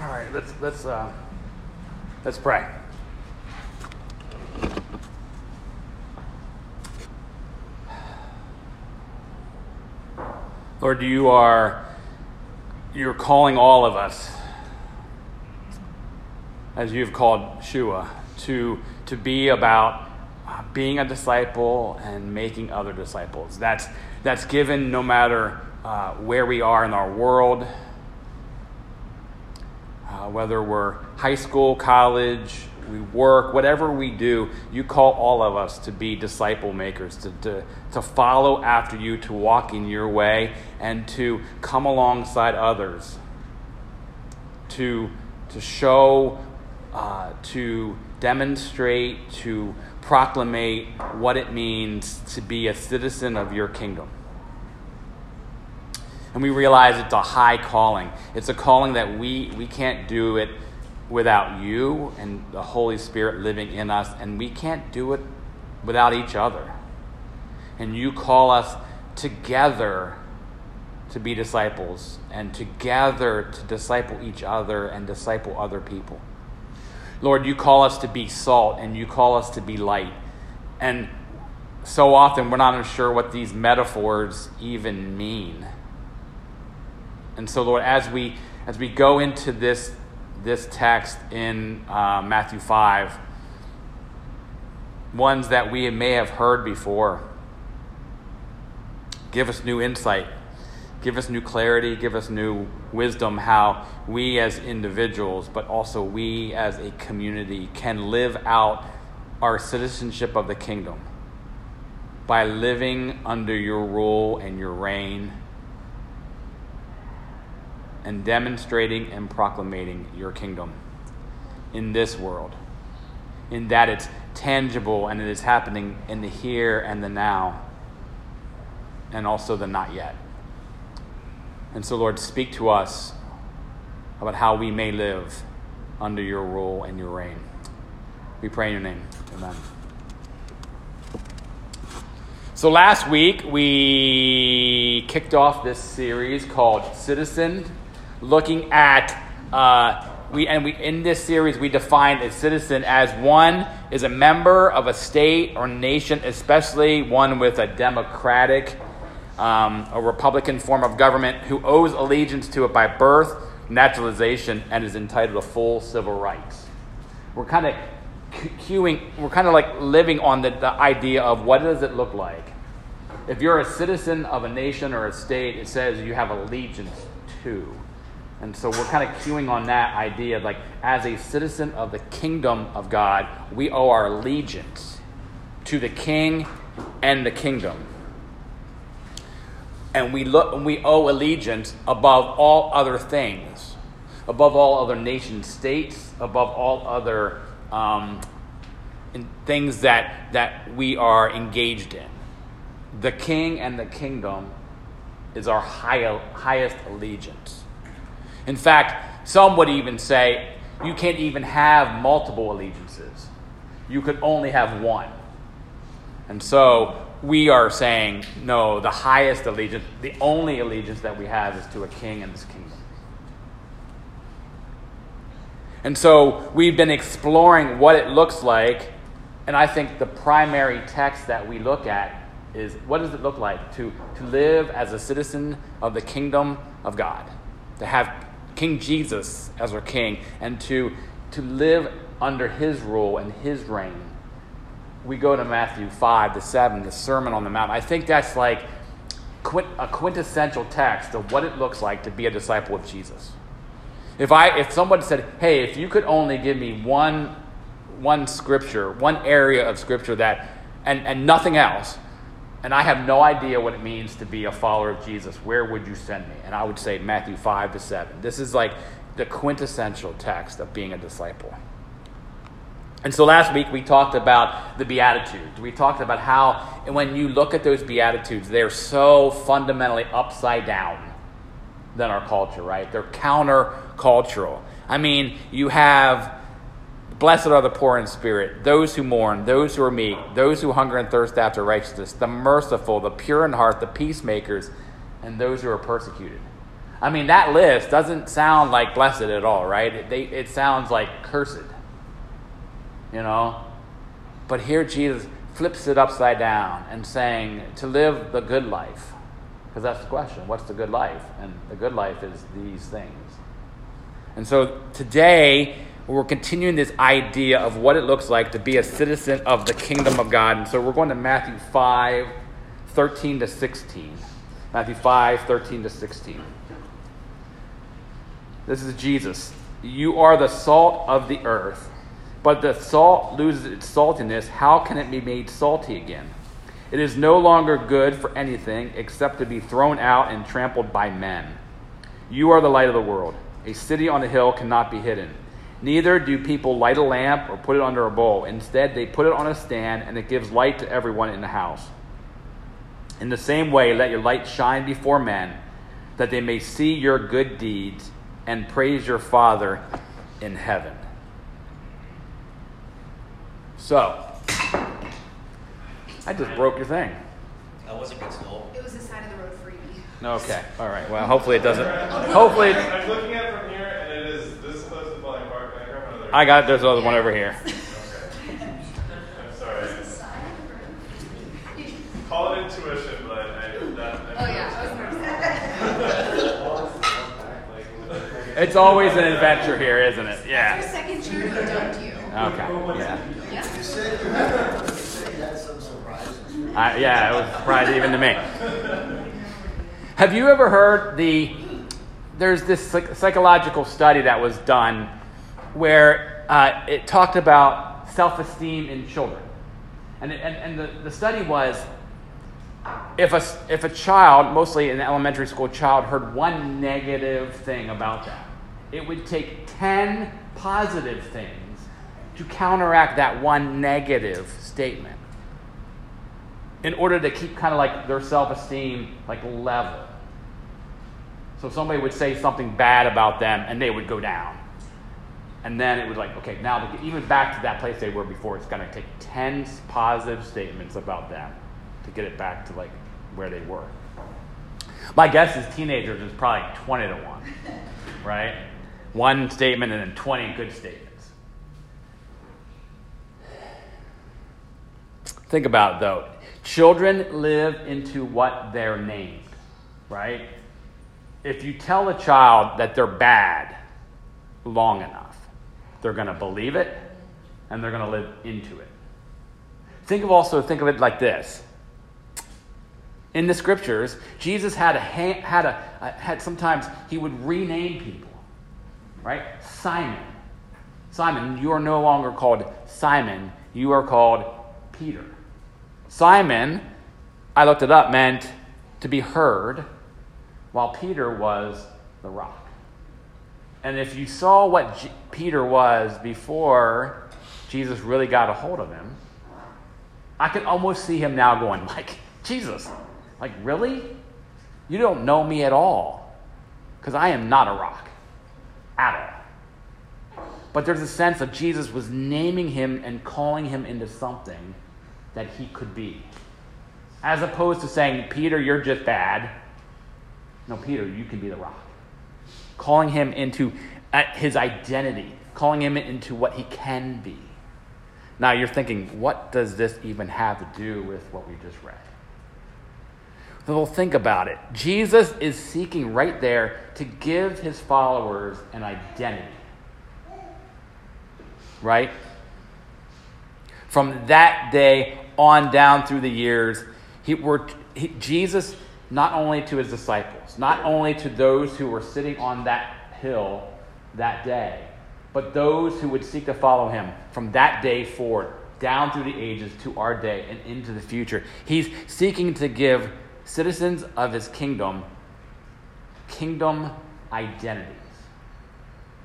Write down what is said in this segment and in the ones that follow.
All right, let's let's uh, let's pray. Lord, you are you're calling all of us, as you've called Shua, to to be about uh, being a disciple and making other disciples. That's that's given no matter uh, where we are in our world, uh, whether we're high school, college, we work, whatever we do, you call all of us to be disciple makers, to, to, to follow after you, to walk in your way, and to come alongside others, to, to show, uh, to demonstrate, to proclamate what it means to be a citizen of your kingdom. And we realize it's a high calling. It's a calling that we, we can't do it without you and the Holy Spirit living in us, and we can't do it without each other. And you call us together to be disciples and together to disciple each other and disciple other people. Lord, you call us to be salt and you call us to be light. And so often we're not sure what these metaphors even mean. And so, Lord, as we as we go into this this text in uh, Matthew 5, ones that we may have heard before. Give us new insight, give us new clarity, give us new wisdom how we as individuals, but also we as a community, can live out our citizenship of the kingdom by living under your rule and your reign and demonstrating and proclamating your kingdom in this world, in that it's tangible and it is happening in the here and the now, and also the not yet. And so, Lord, speak to us about how we may live under your rule and your reign. We pray in your name. Amen. So, last week we kicked off this series called Citizen looking at uh, we and we in this series we define a citizen as one is a member of a state or nation, especially one with a democratic, um, a republican form of government who owes allegiance to it by birth, naturalization, and is entitled to full civil rights. We're kind of queuing. We're kind of like living on the, the idea of what does it look like. If you're a citizen of a nation or a state, it says you have allegiance to. And so we're kind of queuing on that idea like, as a citizen of the kingdom of God, we owe our allegiance to the king and the kingdom. And we, look, we owe allegiance above all other things, above all other nation states, above all other um, things that, that we are engaged in. The king and the kingdom is our high, highest allegiance. In fact, some would even say you can't even have multiple allegiances. You could only have one. And so we are saying, no, the highest allegiance, the only allegiance that we have is to a king and his kingdom. And so we've been exploring what it looks like, and I think the primary text that we look at is what does it look like to, to live as a citizen of the kingdom of God, to have King Jesus as our king, and to, to live under his rule and his reign. We go to Matthew 5 to 7, the Sermon on the Mount. I think that's like a quintessential text of what it looks like to be a disciple of Jesus. If, I, if someone said, hey, if you could only give me one, one scripture, one area of scripture that, and, and nothing else, and I have no idea what it means to be a follower of Jesus, where would you send me? And I would say Matthew 5 to 7. This is like the quintessential text of being a disciple. And so last week we talked about the Beatitudes. We talked about how when you look at those Beatitudes, they're so fundamentally upside down than our culture, right? They're counter-cultural. I mean, you have Blessed are the poor in spirit, those who mourn, those who are meek, those who hunger and thirst after righteousness, the merciful, the pure in heart, the peacemakers, and those who are persecuted. I mean, that list doesn't sound like blessed at all, right? It, they, it sounds like cursed. You know? But here Jesus flips it upside down and saying to live the good life. Because that's the question what's the good life? And the good life is these things. And so today, we're continuing this idea of what it looks like to be a citizen of the kingdom of God. And so we're going to Matthew 5, 13 to 16. Matthew 5, 13 to 16. This is Jesus. You are the salt of the earth. But the salt loses its saltiness. How can it be made salty again? It is no longer good for anything except to be thrown out and trampled by men. You are the light of the world. A city on a hill cannot be hidden. Neither do people light a lamp or put it under a bowl. Instead, they put it on a stand, and it gives light to everyone in the house. In the same way, let your light shine before men, that they may see your good deeds and praise your Father in heaven. So, I just broke your thing. That was a good stole. It was the side of the road for freebie. Okay, all right. Well, hopefully it doesn't. Hopefully, I'm looking at it from here, and it is this is close to Flying Park. I grab another. Got there's another one over here. Okay. I'm sorry. Call it intuition, but I, I that. Oh yeah, I was nervous. It's always an adventure here, isn't it? Your Yeah. second cheer to dunk you. Okay. Yeah. Yeah. You said you said you had some surprises. I, yeah, it was surprising even to me. Have you ever heard the? There's this psych- psychological study that was done where uh, it talked about self-esteem in children, and and, and the, the study was if a if a child, mostly an elementary school child, heard one negative thing about that, it would take ten positive things to counteract that one negative statement in order to keep kind of like their self-esteem like level. So somebody would say something bad about them and they would go down. And then it was like, okay, now to get even back to that place they were before, it's going to take 10 positive statements about them to get it back to like where they were. My guess is teenagers is probably 20 to 1, right? One statement and then 20 good statements. Think about it though. Children live into what they're named, right? If you tell a child that they're bad long enough, they're going to believe it and they're going to live into it. Think of also think of it like this. In the scriptures, Jesus had a ha- had a had sometimes he would rename people. Right? Simon. Simon, you are no longer called Simon, you are called Peter. Simon, I looked it up, meant to be heard, while Peter was the rock. And if you saw what J- Peter was before Jesus really got a hold of him, I could almost see him now going, like, Jesus, like, really? You don't know me at all. Because I am not a rock at all. But there's a sense of Jesus was naming him and calling him into something that he could be. As opposed to saying, Peter, you're just bad. No, Peter, you can be the rock. Calling him into his identity, calling him into what he can be. Now you're thinking, what does this even have to do with what we just read? Well, think about it. Jesus is seeking right there to give his followers an identity. Right? From that day on down through the years, he, were, he, Jesus, not only to his disciples, not only to those who were sitting on that hill that day, but those who would seek to follow him from that day forward, down through the ages to our day and into the future. He's seeking to give citizens of his kingdom kingdom identities.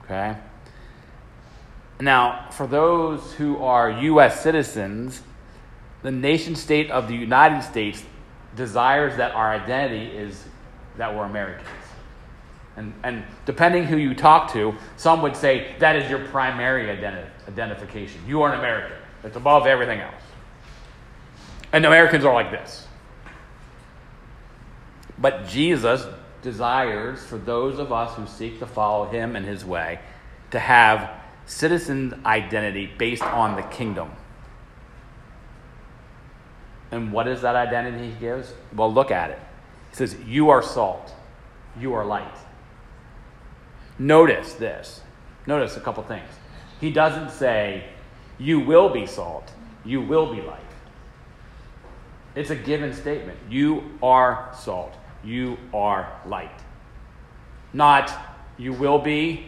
Okay? Now, for those who are U.S. citizens, the nation state of the United States desires that our identity is that we're Americans. And, and depending who you talk to, some would say that is your primary identi- identification. You are an American. It's above everything else. And Americans are like this. But Jesus desires for those of us who seek to follow him and his way to have citizen identity based on the kingdom. And what is that identity he gives? Well, look at it. He says, You are salt, you are light. Notice this. Notice a couple things. He doesn't say, You will be salt, you will be light. It's a given statement. You are salt, you are light. Not, you will be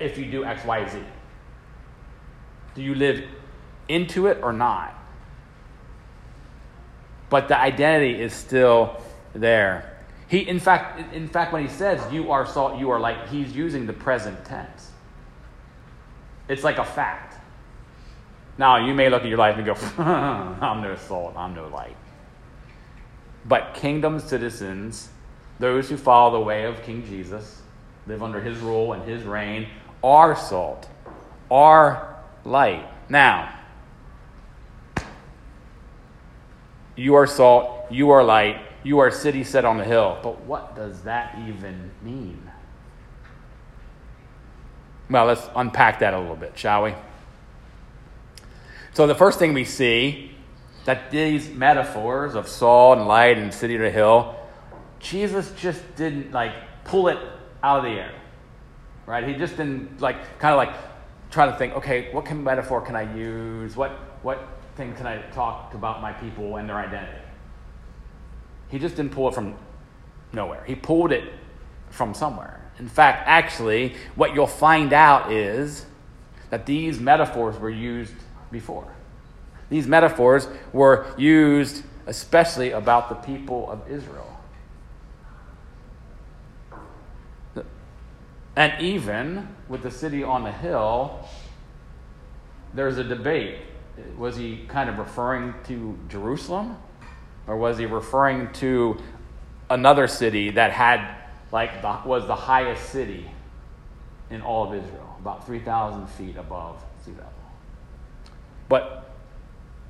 if you do X, Y, Z. Do you live into it or not? But the identity is still there. He, in fact, in fact, when he says "you are salt, you are light," he's using the present tense. It's like a fact. Now, you may look at your life and go, "I'm no salt, I'm no light." But kingdom citizens, those who follow the way of King Jesus, live under his rule and his reign, are salt, are light. Now, you are salt, you are light, you are city set on a hill. But what does that even mean? Well, let's unpack that a little bit, shall we? So, the first thing we see that these metaphors of salt and light and city to hill, Jesus just didn't like pull it out of the air, right? He just didn't like kind of like try to think, okay, what metaphor can I use? What what thing can I talk about my people and their identity? He just didn't pull it from nowhere. He pulled it from somewhere. In fact, actually, what you'll find out is that these metaphors were used before. These metaphors were used especially about the people of Israel. And even with the city on the hill, there's a debate. Was he kind of referring to Jerusalem? Or was he referring to another city that had, like, the, was the highest city in all of Israel, about 3,000 feet above sea level? But,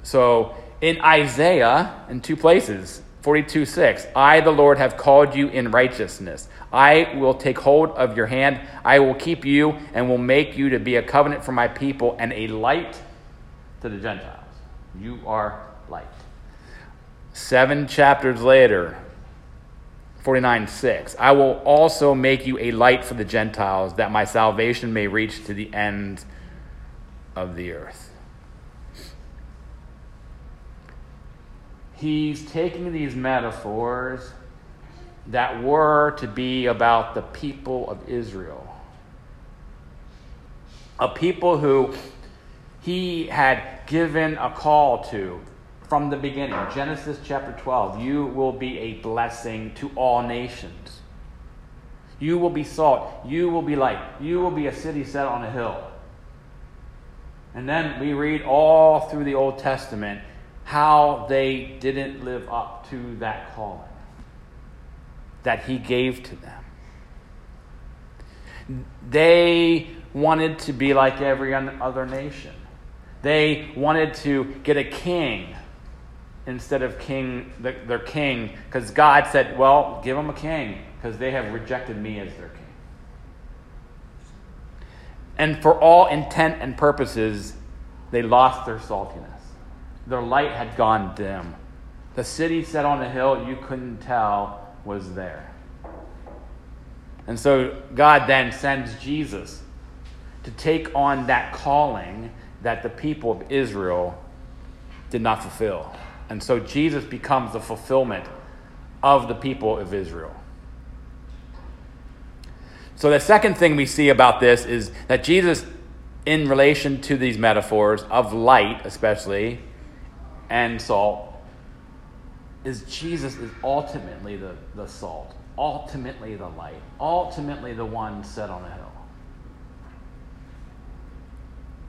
so in Isaiah, in two places, 42 6, I, the Lord, have called you in righteousness. I will take hold of your hand. I will keep you and will make you to be a covenant for my people and a light to the Gentiles. You are light. Seven chapters later, 49 6. I will also make you a light for the Gentiles, that my salvation may reach to the ends of the earth. He's taking these metaphors that were to be about the people of Israel, a people who he had given a call to from the beginning. Genesis chapter 12 You will be a blessing to all nations. You will be salt. You will be light. You will be a city set on a hill. And then we read all through the Old Testament how they didn't live up to that calling that he gave to them. They wanted to be like every other nation. They wanted to get a king instead of king their king because God said, "Well, give them a king because they have rejected me as their king." And for all intent and purposes, they lost their saltiness. Their light had gone dim. The city set on a hill you couldn't tell was there. And so God then sends Jesus to take on that calling that the people of Israel did not fulfill. And so Jesus becomes the fulfillment of the people of Israel. So the second thing we see about this is that Jesus, in relation to these metaphors of light, especially, and salt, is Jesus is ultimately the, the salt, ultimately the light, ultimately the one set on a hill.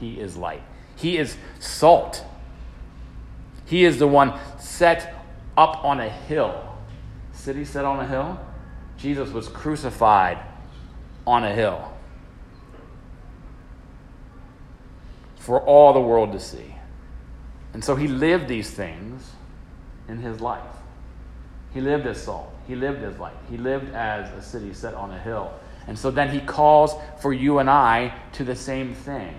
He is light. He is salt. He is the one set up on a hill. City set on a hill? Jesus was crucified on a hill for all the world to see. And so he lived these things in his life. He lived as salt. He lived as light. He lived as a city set on a hill. And so then he calls for you and I to the same thing.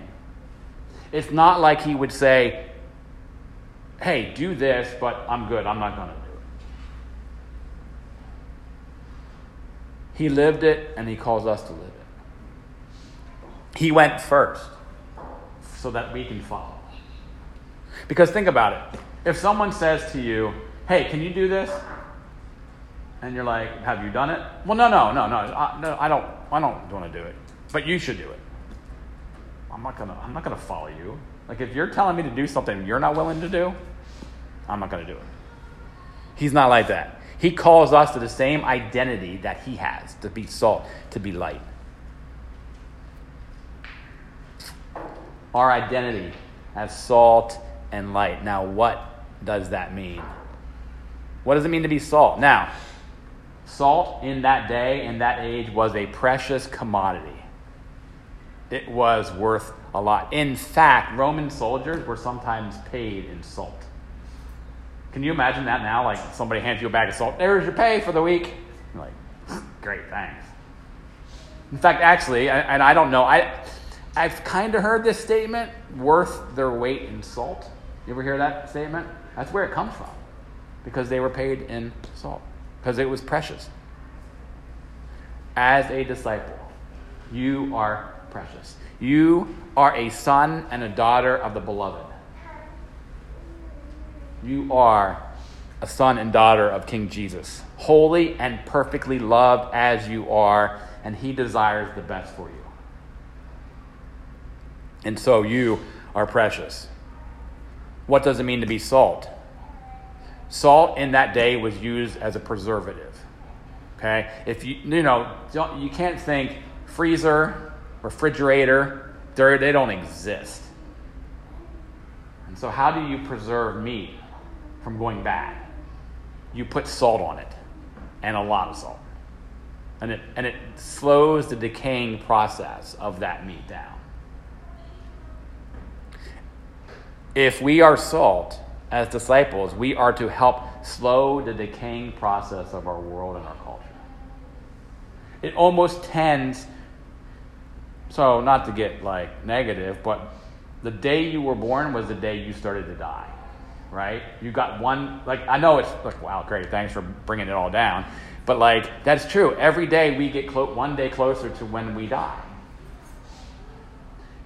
It's not like he would say, hey, do this, but I'm good. I'm not going to do it. He lived it, and he calls us to live it. He went first so that we can follow. Because think about it. If someone says to you, hey, can you do this? And you're like, have you done it? Well, no, no, no, no. I, no, I don't. I don't want to do it. But you should do it. I'm not gonna. I'm not gonna follow you. Like if you're telling me to do something you're not willing to do, I'm not gonna do it. He's not like that. He calls us to the same identity that he has to be salt, to be light. Our identity as salt and light. Now, what does that mean? What does it mean to be salt? Now, salt in that day, in that age, was a precious commodity. It was worth a lot. In fact, Roman soldiers were sometimes paid in salt. Can you imagine that now? Like somebody hands you a bag of salt. There's your pay for the week. You're like, great, thanks. In fact, actually, and I don't know, I, I've kind of heard this statement worth their weight in salt. You ever hear that statement? That's where it comes from. Because they were paid in salt, because it was precious. As a disciple, you are precious. You are a son and a daughter of the beloved. You are a son and daughter of King Jesus, holy and perfectly loved as you are, and he desires the best for you. And so you are precious. What does it mean to be salt? Salt in that day was used as a preservative. Okay? If you, you know, you can't think freezer, refrigerator, they don't exist. And so, how do you preserve meat from going bad? You put salt on it, and a lot of salt. And it, and it slows the decaying process of that meat down. If we are salt as disciples, we are to help slow the decaying process of our world and our culture. It almost tends, so not to get like negative, but the day you were born was the day you started to die, right? You got one, like, I know it's like, wow, great, thanks for bringing it all down. But like, that's true. Every day we get clo- one day closer to when we die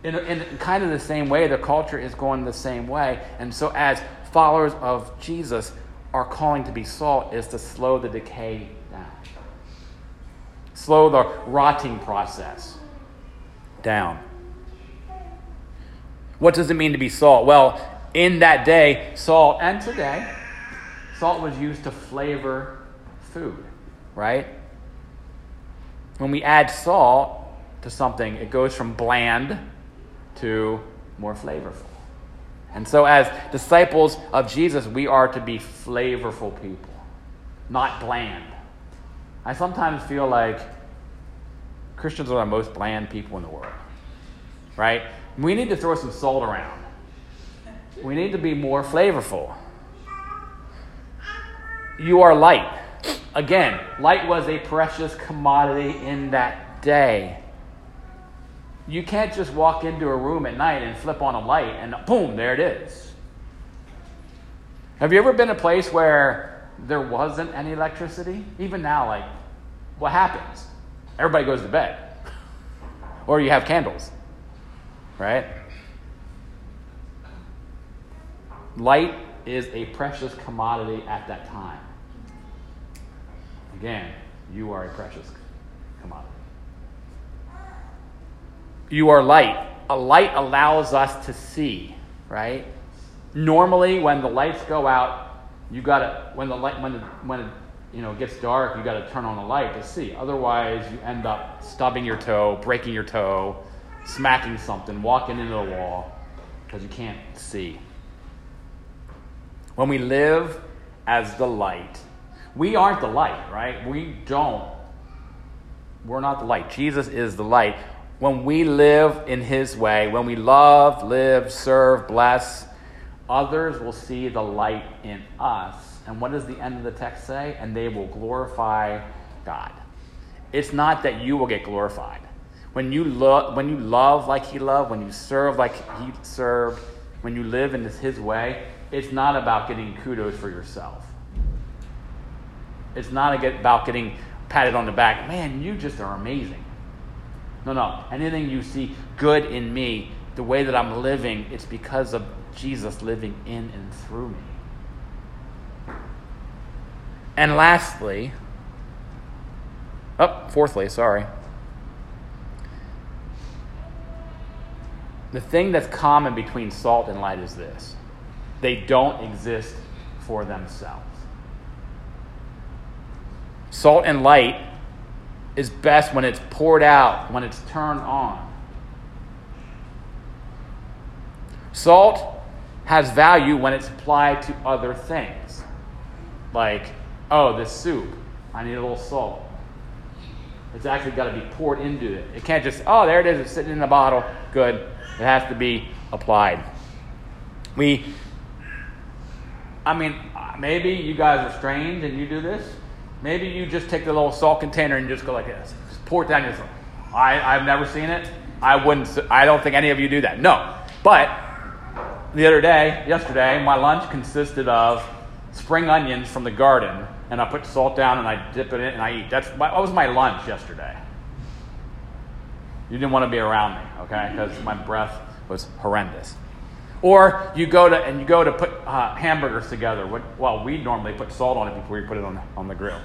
in, in kind of the same way, the culture is going the same way. And so, as followers of Jesus, our calling to be salt is to slow the decay down, slow the rotting process down. What does it mean to be salt? Well, in that day, salt, and today, salt was used to flavor food, right? When we add salt to something, it goes from bland to more flavorful. And so, as disciples of Jesus, we are to be flavorful people, not bland. I sometimes feel like Christians are the most bland people in the world, right? We need to throw some salt around. We need to be more flavorful. You are light. Again, light was a precious commodity in that day. You can't just walk into a room at night and flip on a light and boom, there it is. Have you ever been a place where there wasn't any electricity? Even now, like, what happens? Everybody goes to bed. Or you have candles, right? Light is a precious commodity at that time. Again, you are a precious commodity. You are light. A light allows us to see, right? Normally, when the lights go out, you got to when the light when the, when you know, it gets dark, you got to turn on a light to see. Otherwise, you end up stubbing your toe, breaking your toe, smacking something, walking into the wall because you can't see. When we live as the light, we aren't the light, right? We don't. We're not the light. Jesus is the light. When we live in His way, when we love, live, serve, bless, others will see the light in us. And what does the end of the text say? And they will glorify God. It's not that you will get glorified. When you, lo- when you love like He loved, when you serve like He served, when you live in His way, it's not about getting kudos for yourself. It's not about getting patted on the back. Man, you just are amazing. No, no. Anything you see good in me, the way that I'm living, it's because of Jesus living in and through me. And lastly, oh, fourthly, sorry. The thing that's common between salt and light is this they don't exist for themselves. Salt and light is best when it's poured out, when it's turned on. Salt has value when it's applied to other things. Like, oh, this soup, I need a little salt. It's actually got to be poured into it. It can't just, oh, there it is, it's sitting in the bottle. Good. It has to be applied. We, I mean, maybe you guys are strange and you do this. Maybe you just take the little salt container and just go like this. Just pour it down your throat. I, I've never seen it. I wouldn't, I don't think any of you do that. No. But the other day, yesterday, my lunch consisted of spring onions from the garden, and I put salt down and I dip it in and I eat. That's my, that was my lunch yesterday. You didn't want to be around me, okay? Because my breath was horrendous. Or you go to and you go to put uh, hamburgers together. Well, we normally put salt on it before you put it on on the grill.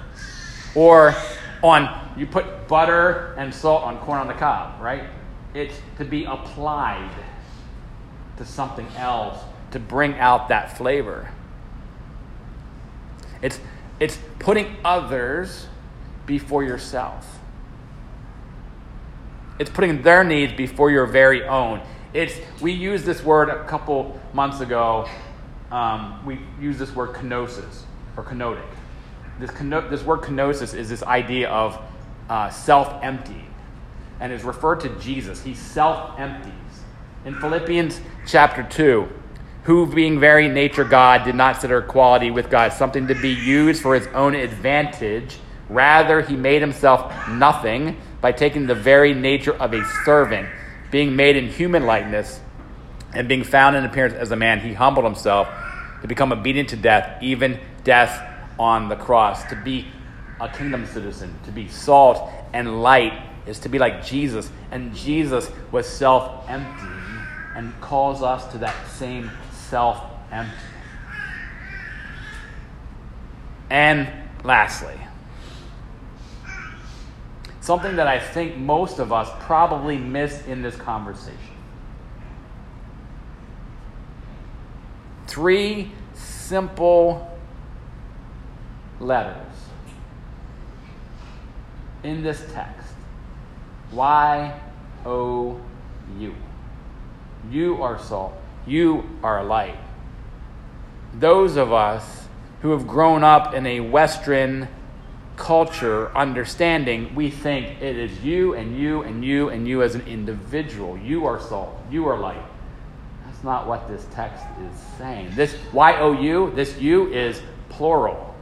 Or on you put butter and salt on corn on the cob, right? It's to be applied to something else to bring out that flavor. It's it's putting others before yourself. It's putting their needs before your very own. It's we used this word a couple months ago. Um, we used this word kenosis or kenotic. This, keno, this word kenosis is this idea of uh, self-emptying, and is referred to Jesus. He self-empties. In Philippians chapter two, who being very nature God did not consider equality with God something to be used for his own advantage. Rather, he made himself nothing by taking the very nature of a servant being made in human likeness and being found in appearance as a man, he humbled himself to become obedient to death, even death on the cross. To be a kingdom citizen, to be salt and light, is to be like Jesus. And Jesus was self emptying and calls us to that same self emptying. And lastly, Something that I think most of us probably miss in this conversation. Three simple letters in this text Y O U. You are salt. You are light. Those of us who have grown up in a Western culture understanding, we think it is you and you and you and you as an individual. You are salt. You are light. That's not what this text is saying. This Y O U, this you is plural.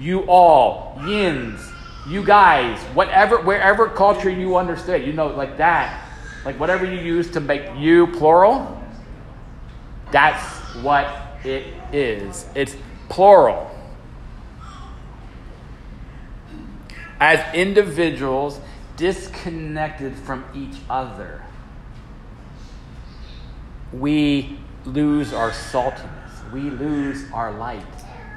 You all, yins, you guys, whatever, wherever culture you understood, you know, like that, like whatever you use to make you plural, that's what it is. It's plural. as individuals disconnected from each other, we lose our saltiness, we lose our light.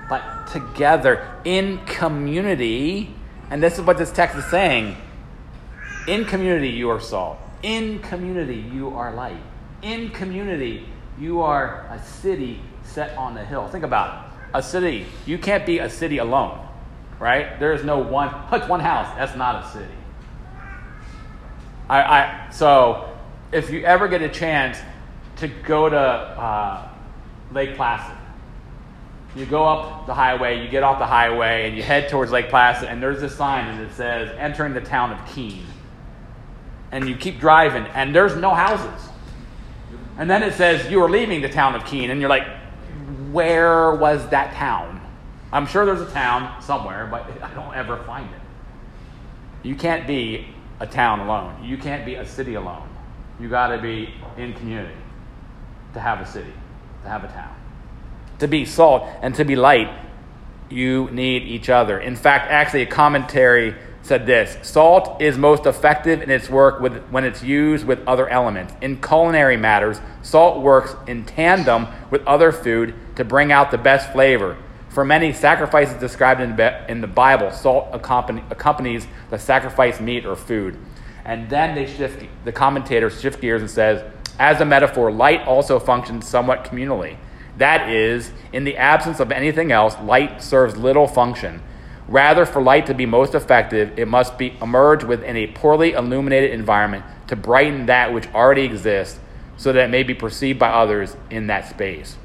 But together in community, and this is what this text is saying in community, you are salt. In community, you are light. In community, you are a city set on a hill. Think about it. A city, you can't be a city alone right? There is no one, it's one house. That's not a city. I, I, so if you ever get a chance to go to uh, Lake Placid, you go up the highway, you get off the highway, and you head towards Lake Placid, and there's this sign and it says entering the town of Keene. And you keep driving, and there's no houses. And then it says you are leaving the town of Keene, and you're like, where was that town? I'm sure there's a town somewhere, but I don't ever find it. You can't be a town alone. You can't be a city alone. You got to be in community to have a city, to have a town. To be salt and to be light, you need each other. In fact, actually, a commentary said this Salt is most effective in its work with, when it's used with other elements. In culinary matters, salt works in tandem with other food to bring out the best flavor. For many sacrifices described in, in the Bible, salt accompany, accompanies the sacrifice meat or food. And then they shift, the commentator shift gears and says, as a metaphor, light also functions somewhat communally. That is, in the absence of anything else, light serves little function. Rather, for light to be most effective, it must be emerge within a poorly illuminated environment to brighten that which already exists so that it may be perceived by others in that space.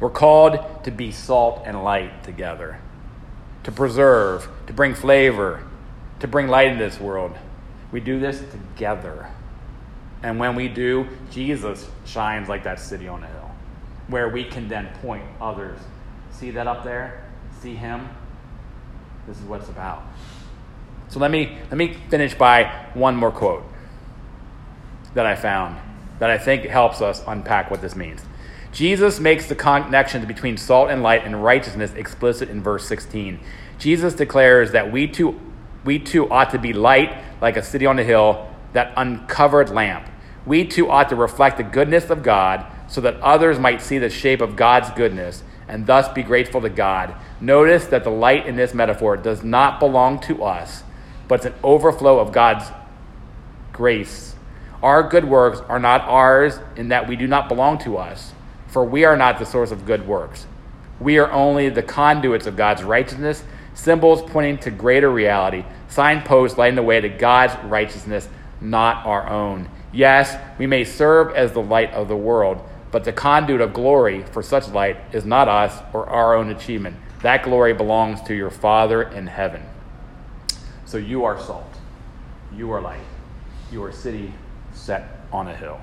We're called to be salt and light together, to preserve, to bring flavor, to bring light into this world. We do this together. And when we do, Jesus shines like that city on a hill, where we can then point others. See that up there? See him? This is what it's about. So let me let me finish by one more quote that I found that I think helps us unpack what this means. Jesus makes the connections between salt and light and righteousness explicit in verse 16. Jesus declares that we too we too ought to be light like a city on a hill, that uncovered lamp. We too ought to reflect the goodness of God so that others might see the shape of God's goodness and thus be grateful to God. Notice that the light in this metaphor does not belong to us, but it's an overflow of God's grace. Our good works are not ours in that we do not belong to us, for we are not the source of good works. We are only the conduits of God's righteousness, symbols pointing to greater reality, signposts lighting the way to God's righteousness, not our own. Yes, we may serve as the light of the world, but the conduit of glory for such light is not us or our own achievement. That glory belongs to your Father in heaven. So you are salt. You are light. You are a city set on a hill.